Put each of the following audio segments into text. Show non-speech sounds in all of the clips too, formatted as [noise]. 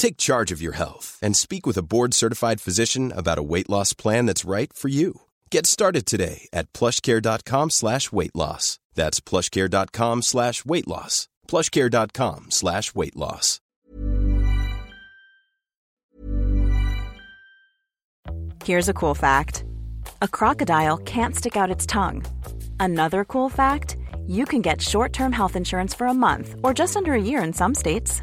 Take charge of your health and speak with a board certified physician about a weight loss plan that's right for you. Get started today at plushcare.com slash weight loss. That's plushcare.com slash weight loss. Plushcare.com slash weight loss. Here's a cool fact a crocodile can't stick out its tongue. Another cool fact you can get short term health insurance for a month or just under a year in some states.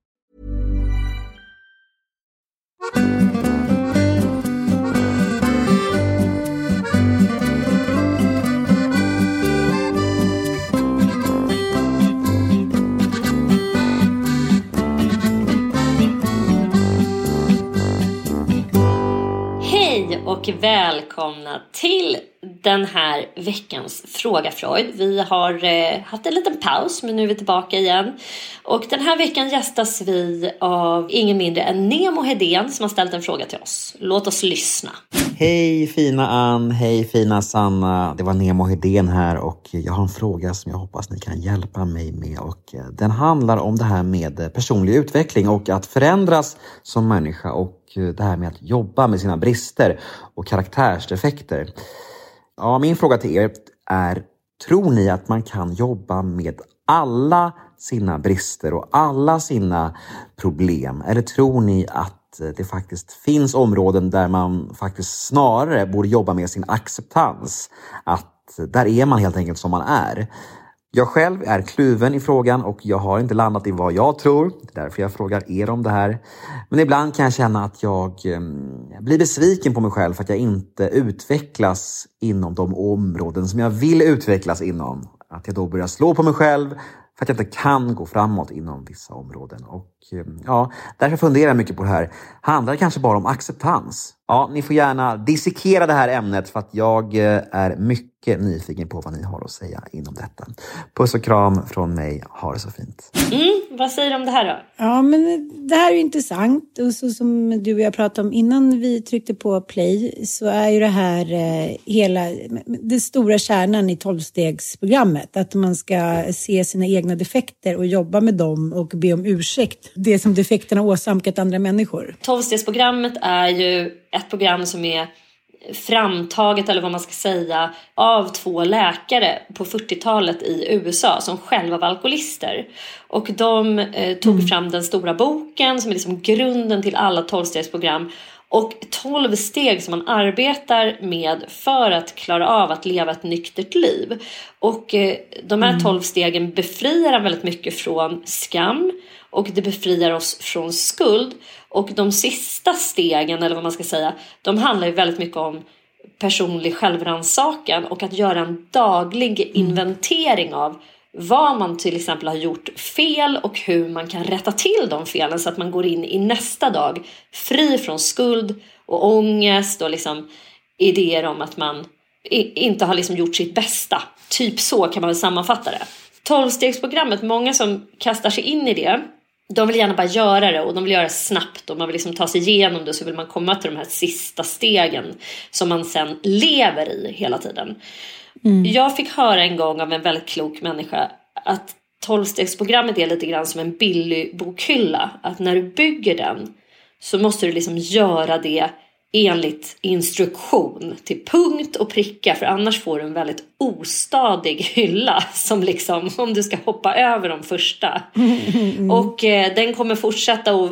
Hej och välkomna till den här veckans Fråga Freud. Vi har eh, haft en liten paus men nu är vi tillbaka igen. Och den här veckan gästas vi av ingen mindre än Nemo Hedén som har ställt en fråga till oss. Låt oss lyssna. Hej fina Ann, hej fina Sanna. Det var Nemo Hedén här och jag har en fråga som jag hoppas ni kan hjälpa mig med. Och eh, den handlar om det här med personlig utveckling och att förändras som människa och det här med att jobba med sina brister och karaktärsdefekter. Ja, min fråga till er är, tror ni att man kan jobba med alla sina brister och alla sina problem? Eller tror ni att det faktiskt finns områden där man faktiskt snarare borde jobba med sin acceptans? Att där är man helt enkelt som man är. Jag själv är kluven i frågan och jag har inte landat i vad jag tror. Det är därför jag frågar er om det här. Men ibland kan jag känna att jag ehm, blir besviken på mig själv för att jag inte utvecklas inom de områden som jag vill utvecklas inom. Att jag då börjar slå på mig själv för att jag inte kan gå framåt inom vissa områden. Och ehm, ja, därför funderar jag mycket på det här. Handlar det kanske bara om acceptans? Ja, ni får gärna dissekera det här ämnet för att jag eh, är mycket nyfiken på vad ni har att säga inom detta. Puss och kram från mig. Ha det så fint. Mm, vad säger du om det här då? Ja, men det här är intressant. Och så som du och jag pratade om innan vi tryckte på play så är ju det här eh, hela det stora kärnan i tolvstegsprogrammet. Att man ska se sina egna defekter och jobba med dem och be om ursäkt. Det som defekterna åsamkat andra människor. Tolvstegsprogrammet är ju ett program som är framtaget, eller vad man ska säga, av två läkare på 40-talet i USA som själva var alkoholister. Och de eh, tog mm. fram den stora boken som är liksom grunden till alla tolvstegsprogram och 12 steg som man arbetar med för att klara av att leva ett nyktert liv. Och eh, de här 12 mm. stegen befriar väldigt mycket från skam och det befriar oss från skuld. Och de sista stegen, eller vad man ska säga, de handlar ju väldigt mycket om personlig självrannsakan och att göra en daglig mm. inventering av vad man till exempel har gjort fel och hur man kan rätta till de felen så att man går in i nästa dag fri från skuld och ångest och liksom idéer om att man inte har liksom gjort sitt bästa. Typ så kan man väl sammanfatta det. Tolvstegsprogrammet, många som kastar sig in i det de vill gärna bara göra det och de vill göra det snabbt och man vill liksom ta sig igenom det så vill man komma till de här sista stegen som man sen lever i hela tiden. Mm. Jag fick höra en gång av en väldigt klok människa att tolvstegsprogrammet är lite grann som en billig bokhylla. Att när du bygger den så måste du liksom göra det enligt instruktion till punkt och pricka för annars får du en väldigt ostadig hylla [laughs] som liksom om du ska hoppa över de första. Mm. Och eh, den kommer fortsätta att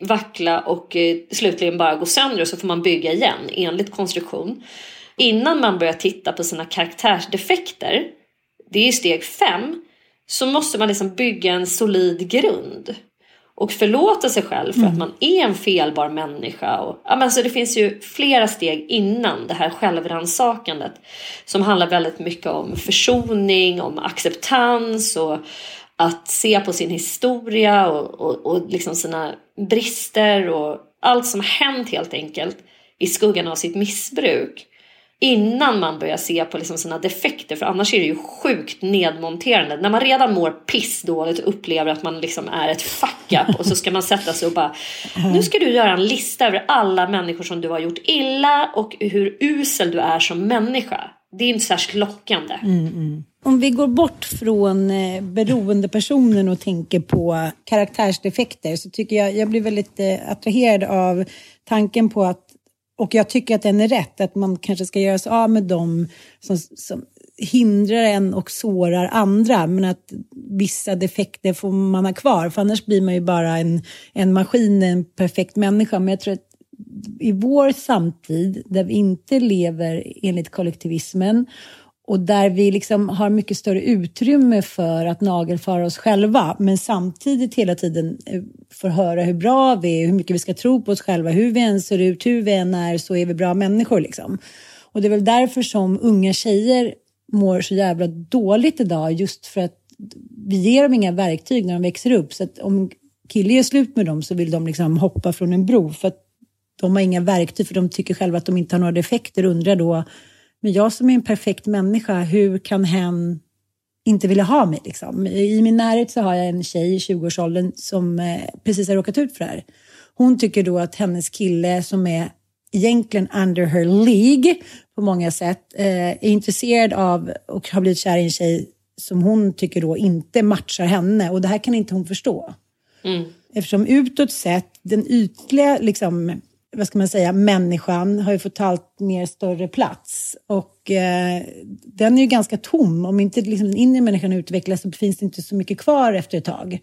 vackla och eh, slutligen bara gå sönder och så får man bygga igen enligt konstruktion. Innan man börjar titta på sina karaktärsdefekter, det är steg fem, så måste man liksom bygga en solid grund och förlåta sig själv för mm. att man är en felbar människa. Och, ja, men alltså det finns ju flera steg innan det här självrannsakandet som handlar väldigt mycket om försoning, om acceptans och att se på sin historia och, och, och liksom sina brister och allt som har hänt helt enkelt i skuggan av sitt missbruk innan man börjar se på liksom sina defekter för annars är det ju sjukt nedmonterande. När man redan mår pissdåligt och upplever att man liksom är ett fuck up och så ska man sätta sig och bara nu ska du göra en lista över alla människor som du har gjort illa och hur usel du är som människa. Det är inte särskilt lockande. Mm, mm. Om vi går bort från eh, beroendepersonen och tänker på karaktärsdefekter så tycker jag jag blir väldigt eh, attraherad av tanken på att och jag tycker att den är rätt, att man kanske ska göra sig av med dem som, som hindrar en och sårar andra, men att vissa defekter får man ha kvar, för annars blir man ju bara en, en maskin, en perfekt människa. Men jag tror att i vår samtid, där vi inte lever enligt kollektivismen och där vi liksom har mycket större utrymme för att nagelfara oss själva men samtidigt hela tiden eh, får höra hur bra vi är, hur mycket vi ska tro på oss själva, hur vi än ser ut, hur vi än är så är vi bra människor. Liksom. Och det är väl därför som unga tjejer mår så jävla dåligt idag just för att vi ger dem inga verktyg när de växer upp. Så att om kille gör slut med dem så vill de liksom hoppa från en bro för att de har inga verktyg för de tycker själva att de inte har några defekter undrar då men jag som är en perfekt människa, hur kan hen inte vilja ha mig? Liksom? I min närhet så har jag en tjej i 20-årsåldern som eh, precis har råkat ut för det här. Hon tycker då att hennes kille som är egentligen under her League på många sätt, eh, är intresserad av och har blivit kär i en tjej som hon tycker då inte matchar henne och det här kan inte hon förstå. Mm. Eftersom utåt sett, den ytliga liksom, vad ska man säga, människan har ju fått allt mer större plats. Och eh, den är ju ganska tom. Om inte liksom, den inre människan utvecklas så finns det inte så mycket kvar efter ett tag.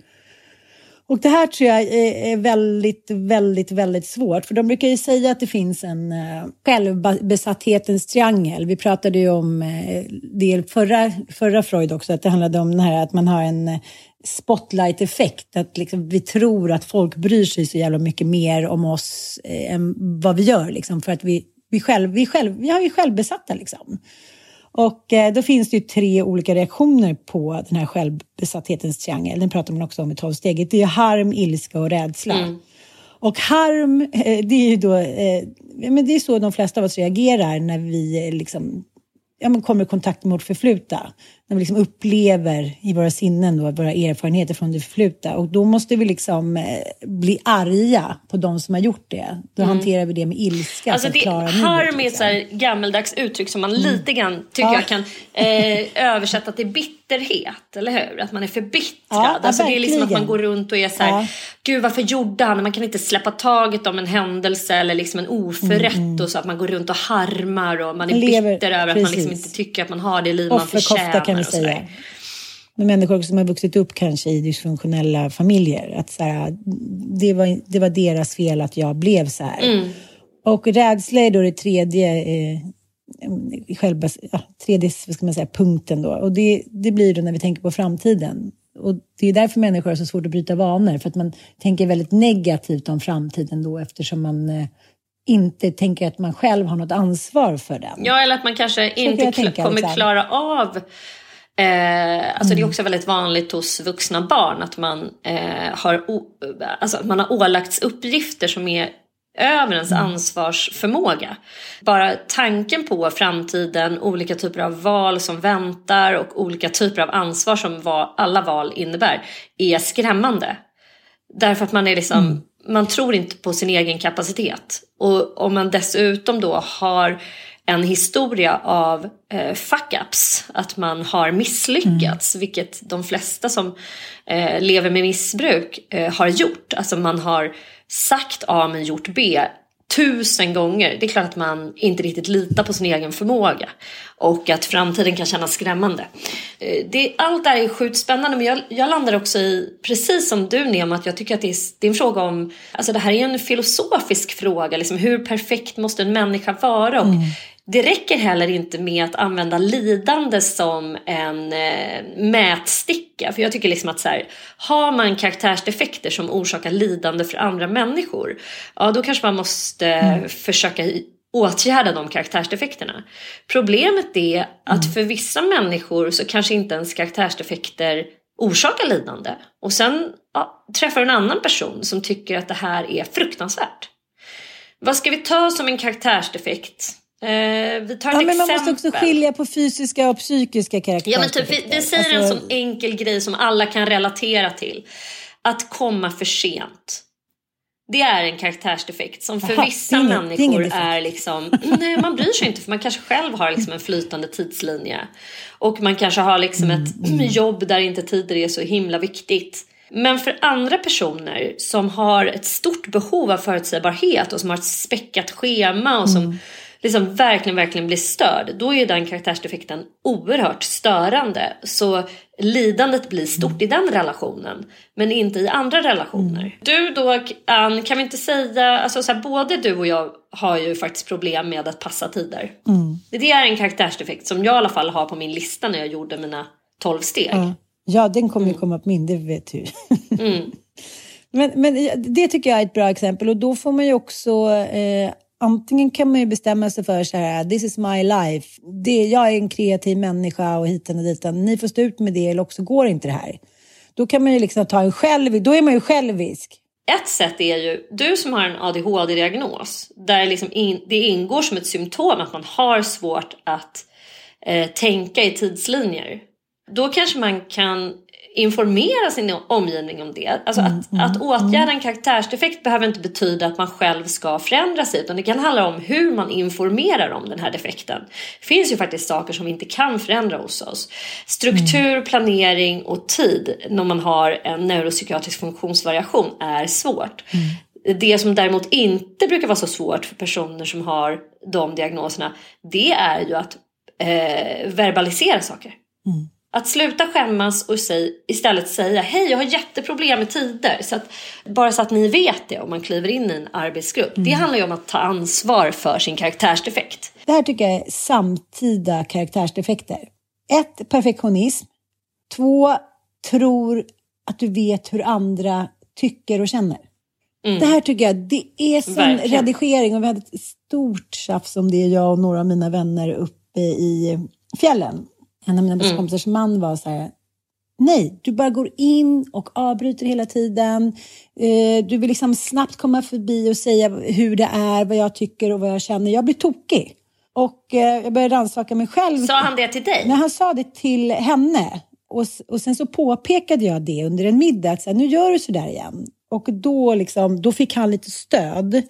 Och det här tror jag är väldigt, väldigt, väldigt svårt. För de brukar ju säga att det finns en eh, självbesatthetens triangel. Vi pratade ju om eh, det förra, förra Freud också, att det handlade om det här att man har en spotlight-effekt. Att liksom, vi tror att folk bryr sig så jävla mycket mer om oss uh, än vad vi gör. Liksom, för att vi, vi, själv, vi, själv, vi har ju självbesatta liksom. Och eh, då finns det ju tre olika reaktioner på den här självbesatthetens triangel. Den pratar man också om i tolvsteget. Det är harm, ilska och rädsla. Mm. Och harm, eh, det är ju då, eh, men det är så de flesta av oss reagerar när vi liksom ja, kommer i kontakt med vårt förflutna. När vi liksom upplever i våra sinnen då, våra erfarenheter från det förflutna. Och då måste vi liksom eh, bli arga på de som har gjort det. Då mm. hanterar vi det med ilska. Alltså det, harm är ett liksom. gammeldags uttryck som man mm. lite grann tycker ja. jag kan eh, [laughs] översätta till bitterhet. Eller hur? Att man är förbittrad. Ja, alltså det är liksom att man går runt och är så här, ja. gud varför gjorde han? Man kan inte släppa taget om en händelse eller liksom en oförrätt mm. och så att man går runt och harmar och man är Lever, bitter över precis. att man liksom inte tycker att man har det liv man förtjänar kan vi säga. Med människor som har vuxit upp kanske i dysfunktionella familjer. Att så här, det, var, det var deras fel att jag blev så här. Mm. Och rädsla är då det tredje, eh, själva, ja, tredje vad ska man säga, punkten. Då. Och det, det blir då när vi tänker på framtiden. Och det är därför människor har så svårt att bryta vanor. För att man tänker väldigt negativt om framtiden då eftersom man eh, inte tänker att man själv har något ansvar för den. Ja, eller att man kanske så inte kl kommer liksom. klara av Eh, alltså mm. Det är mm. också väldigt vanligt hos vuxna barn att man, eh, har, alltså man har ålagts uppgifter som är över ens mm. ansvarsförmåga. Bara tanken på framtiden, olika typer av val som väntar och olika typer av ansvar som va alla val innebär är skrämmande. Därför att man är liksom mm man tror inte på sin egen kapacitet. Och om man dessutom då har en historia av eh, fuck-ups, att man har misslyckats, mm. vilket de flesta som eh, lever med missbruk eh, har gjort. Alltså man har sagt A men gjort B tusen gånger. Det är klart att man inte riktigt litar på sin egen förmåga och att framtiden kan kännas skrämmande. Eh, det, allt det här är sjukt spännande men jag, jag landar också i, precis som du Nema, att jag tycker att det är, det är en fråga om, alltså det här är en filosofisk fråga, liksom hur perfekt måste en människa vara? Och mm. Det räcker heller inte med att använda lidande som en eh, mätsticka. För jag tycker liksom att så här, har man karaktärsdefekter som orsakar lidande för andra människor, ja då kanske man måste mm. försöka åtgärda de karaktärsdefekterna. Problemet är att mm. för vissa människor så kanske inte ens karaktärsdefekter orsakar lidande. Och sen ja, träffar en annan person som tycker att det här är fruktansvärt. Vad ska vi ta som en karaktärsdefekt? Eh, vi tar ett ja, men Man måste också skilja på fysiska och psykiska karaktärer. Ja, men typ, vi, vi säger alltså... en sån enkel grej som alla kan relatera till. Att komma för sent. Det är en karaktärsdefekt som för Aha, vissa ingen, människor är liksom, nej man bryr sig inte för man kanske själv har liksom en flytande tidslinje. Och man kanske har liksom mm, ett mm. jobb där inte tider är så himla viktigt. Men för andra personer som har ett stort behov av förutsägbarhet och som har ett späckat schema och som mm liksom verkligen, verkligen blir störd, då är den karaktärsdefekten oerhört störande. Så lidandet blir stort i den relationen, men inte i andra relationer. Mm. Du då, Ann, kan vi inte säga, alltså så här, både du och jag har ju faktiskt problem med att passa tider. Mm. Det är en karaktärsdefekt som jag i alla fall har på min lista när jag gjorde mina tolv steg. Ja, ja den kommer mm. ju komma på min, det vet du. mm. [laughs] Men, men det tycker jag är ett bra exempel och då får man ju också eh, antingen kan man ju bestämma sig för så här, this is my life. Det, jag är en kreativ människa och hiten och ditan. Ni får stå ut med det eller också går inte det här. Då kan man ju liksom ta en själv, då är man ju självisk. Ett sätt är ju, du som har en ADHD-diagnos, där liksom in, det ingår som ett symptom att man har svårt att eh, tänka i tidslinjer. Då kanske man kan informera sin omgivning om det. Alltså Mm, att, att åtgärda en karaktärsdefekt behöver inte betyda att man själv ska förändra sig utan det kan handla om hur man informerar om den här defekten. Det finns ju faktiskt saker som vi inte kan förändra hos oss. Struktur, planering och tid när man har en neuropsykiatrisk funktionsvariation är svårt. Det som däremot inte brukar vara så svårt för personer som har de diagnoserna det är ju att eh, verbalisera saker. Att sluta skämmas och säg, istället säga hej jag har jätteproblem med tider. Så att, bara så att ni vet det om man kliver in i en arbetsgrupp. Det handlar ju om att ta ansvar för sin karaktärsdefekt. Det här tycker jag är samtida karaktärsdefekter. Ett, perfektionism. Två, tror att du vet hur andra tycker och känner. Det här tycker jag, det är sån Verkligen. redigering och vi hade ett stort tjafs om det, jag och några av mina vänner uppe i fjällen. En av mina bästa kompisars man var så här, nej, du bara går in och avbryter hela tiden. Eh, du vill liksom snabbt komma förbi och säga hur det är, vad jag tycker och vad jag känner. Jag blir tokig. Och eh, jag började rannsaka mig själv. Sa han det till dig? När han sa det till henne. Och, och sen så påpekade jag det under en middag. Att så här, nu gör du så där igen. Och då, liksom, då fick han lite stöd.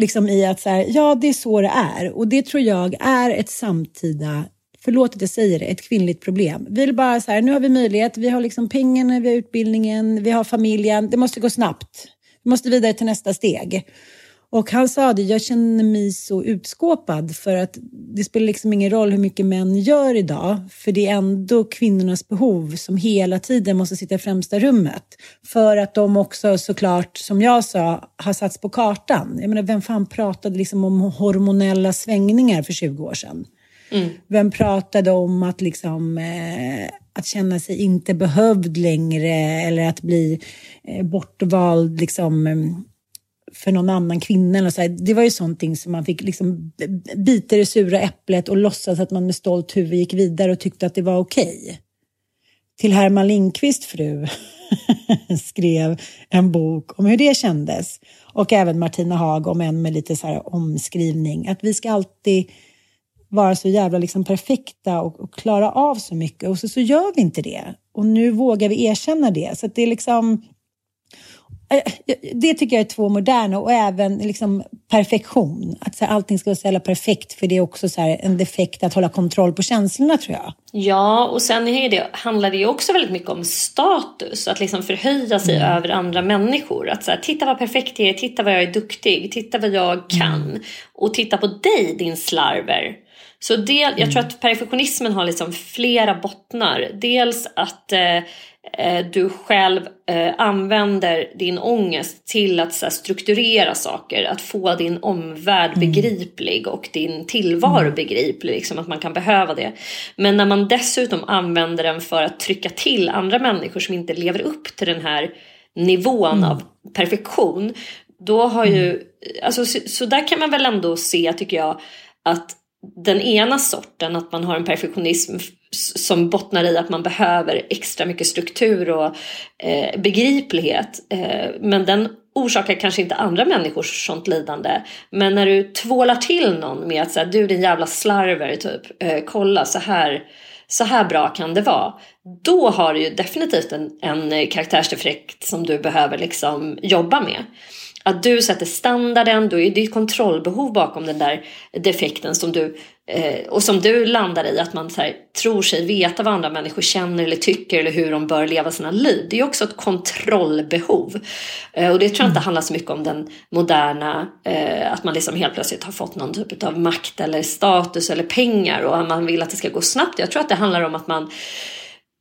Liksom i att så här, ja det är så det är. Och det tror jag är ett samtida, förlåt att jag säger det, ett kvinnligt problem. Vi vill bara så här, nu har vi möjlighet, vi har liksom pengarna, vi har utbildningen, vi har familjen. Det måste gå snabbt. Vi måste vidare till nästa steg. Och han sa det, jag känner mig så utskåpad för att det spelar liksom ingen roll hur mycket män gör idag. För det är ändå kvinnornas behov som hela tiden måste sitta i främsta rummet. För att de också såklart, som jag sa, har satts på kartan. Jag menar, vem fan pratade liksom om hormonella svängningar för 20 år sedan? Mm. Vem pratade om att, liksom, eh, att känna sig inte behövd längre eller att bli eh, bortvald liksom, mm, för någon annan kvinna. Eller så här. Det var ju sånting som man fick liksom bita i det sura äpplet och låtsas att man med stolt huvud gick vidare och tyckte att det var okej. Till Herman Lindqvist fru [laughs] skrev en bok om hur det kändes. Och även Martina Haag, om en med lite så här omskrivning. Att vi ska alltid vara så jävla liksom perfekta och, och klara av så mycket. Och så, så gör vi inte det. Och nu vågar vi erkänna det. Så det är liksom... Eh, Det tycker jag är två moderna och även liksom perfektion. Att så här, allting ska vara så jävla perfekt för det är också så här en defekt att hålla kontroll på känslorna tror jag. Ja, och sen är det, handlar det ju också väldigt mycket om status. Att liksom förhöja sig över andra människor. Att så här, titta vad perfekt jag är, titta vad jag är duktig, titta vad jag kan. Och titta på dig din slarver. Så det, jag tror att perfektionismen har liksom flera bottnar. Dels att eh, eh, du själv eh, använder din ångest till att så här, strukturera saker. Att få din omvärld begriplig och din tillvaro begriplig. Liksom, att man kan behöva det. Men när man dessutom använder den för att trycka till andra människor som inte lever upp till den här nivån av perfektion. Då har ju, alltså, så, så där kan man väl ändå se tycker jag att den ena sorten, att man har en perfektionism som bottnar i att man behöver extra mycket struktur och eh, begriplighet. Eh, men den orsakar kanske inte andra människors sånt lidande. Men när du tvålar till någon med att säga du din jävla slarver, typ, eh, kolla så här, så här bra kan det vara. Då har du ju definitivt en, en karaktärsdefekt som du behöver liksom jobba med. Att du sätter standarden, då är det ett kontrollbehov bakom den där defekten som du, eh, och som du landar i att man här, tror sig veta vad andra människor känner eller tycker eller hur de bör leva sina liv. Det är också ett kontrollbehov. Eh, och det tror jag inte handlar så mycket om den moderna, eh, att man liksom helt plötsligt har fått någon typ av makt eller status eller pengar och att man vill att det ska gå snabbt. Jag tror att det handlar om att man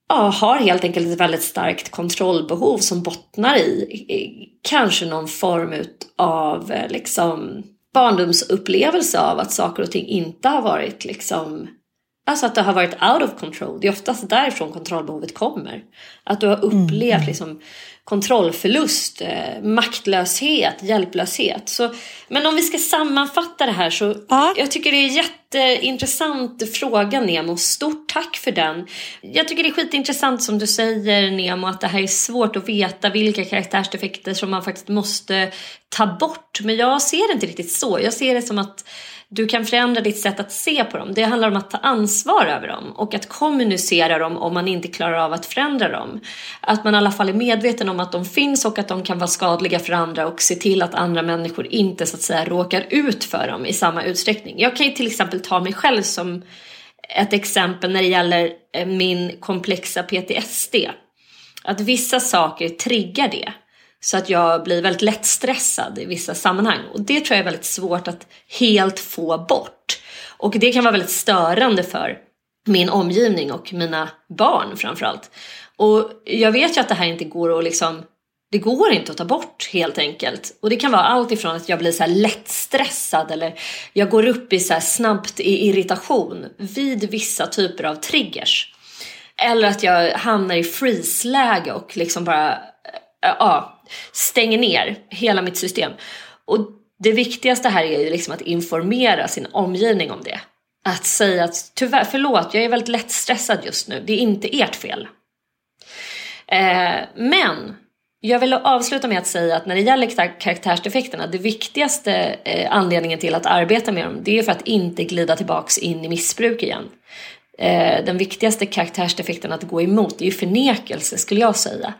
ja, har helt enkelt ett väldigt starkt kontrollbehov som bottnar i, kanske någon form av eh, liksom, barndomsupplevelse av att saker och ting inte har varit liksom Alltså att det har varit out of control. Det är oftast därifrån kontrollbehovet kommer. Att du har upplevt liksom kontrollförlust, eh, maktlöshet, hjälplöshet. Så, men om vi ska sammanfatta det här så ja. jag tycker det är jätteintressant fråga Nemo. Stort tack för den. Jag tycker det är skitintressant som du säger Nemo att det här är svårt att veta vilka karaktärsdefekter som man faktiskt måste ta bort. Men jag ser det inte riktigt så. Jag ser det som att du kan förändra ditt sätt att se på dem. Det handlar om att ta ansvar över dem och att kommunicera dem om man inte klarar av att förändra dem. Att man i alla fall är medveten om att de finns och att de kan vara skadliga för andra och se till att andra människor inte så att säga råkar ut för dem i samma utsträckning. Jag kan ju till exempel ta mig själv som ett exempel när det gäller eh, min komplexa PTSD. Att vissa saker triggar det. Så att jag blir väldigt lätt stressad i vissa sammanhang. Och det tror jag är väldigt svårt att helt få bort. Och det kan vara väldigt störande för min omgivning och mina barn framförallt. Och jag vet ju att det här inte går att liksom det går inte att ta bort helt enkelt. Och det kan vara allt ifrån att jag blir så här lättstressad eller jag går upp i så här snabbt i irritation vid vissa typer av triggers. Eller att jag hamnar i freeze-läge och liksom bara eh, ja, stänger ner hela mitt system. Och det viktigaste här är ju liksom att informera sin omgivning om det. Att säga att tyvärr, förlåt, jag är väldigt lättstressad just nu. Det är inte ert fel. Eh, men jag vill avsluta med att säga att när det gäller karaktärsdefekterna, det viktigaste eh, anledningen till att arbeta med dem, det är för att inte glida tillbaks in i missbruk igen. Eh, den viktigaste karaktärsdefekten att gå emot, det är ju förnekelse skulle jag säga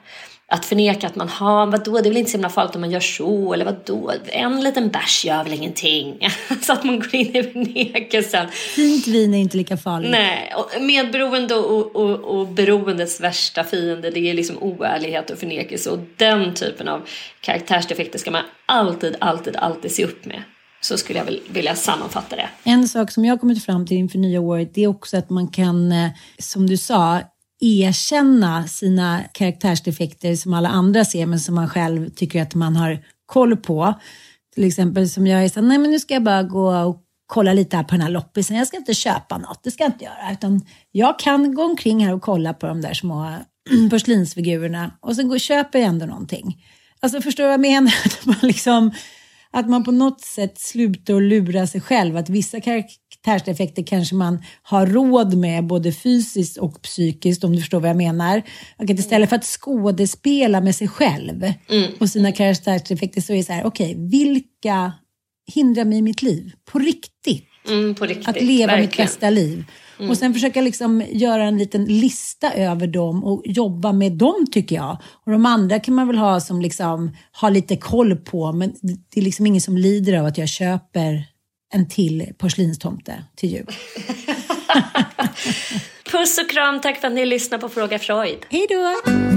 att förneka att man har, vadå det är väl inte så himla farligt om man gör så eller vadå en liten bärs gör väl ingenting. [laughs] så att man går in i förnekelsen. Fint vin är inte lika farligt. Nej, och medberoende och, och, och beroendets värsta fiende det är liksom oärlighet och förnekelse och den typen av karaktärsdefekter ska man alltid, alltid, alltid se upp med. Så skulle jag väl vilja sammanfatta det. En sak som jag har kommit fram till inför nya året det är också att man kan, eh, som du sa, erkänna sina karaktärsdefekter som alla andra ser men som man själv tycker att man har koll på. Till exempel som jag är så nej men nu ska jag bara gå och kolla lite här på den här loppisen. Jag ska inte köpa något, det ska jag inte göra. Utan jag kan gå omkring här och kolla på de där små [clears throat] porslinsfigurerna och sen går, köper jag ändå någonting. Alltså förstår du vad jag menar? [laughs] Att man, liksom, att man på något sätt slutar att lura sig själv. Att vissa karaktärsdefekter kanske man har råd med både fysiskt och psykiskt om du förstår vad jag menar. Och att istället för att skådespela med sig själv mm. och sina karaktärsdefekter så är det så här, okej, okay, vilka hindrar mig i mitt liv? På riktigt. Mm, på riktigt att leva verkligen. mitt bästa liv. Mm. Och sen försöka liksom göra en liten lista över dem och jobba med dem tycker jag. Och de andra kan man väl ha som liksom, ha lite koll på, men det är liksom ingen som lider av att jag köper en till porslinstomte till jul. [laughs] Puss och kram, tack för att ni lyssnar på Fråga Freud. Hej då!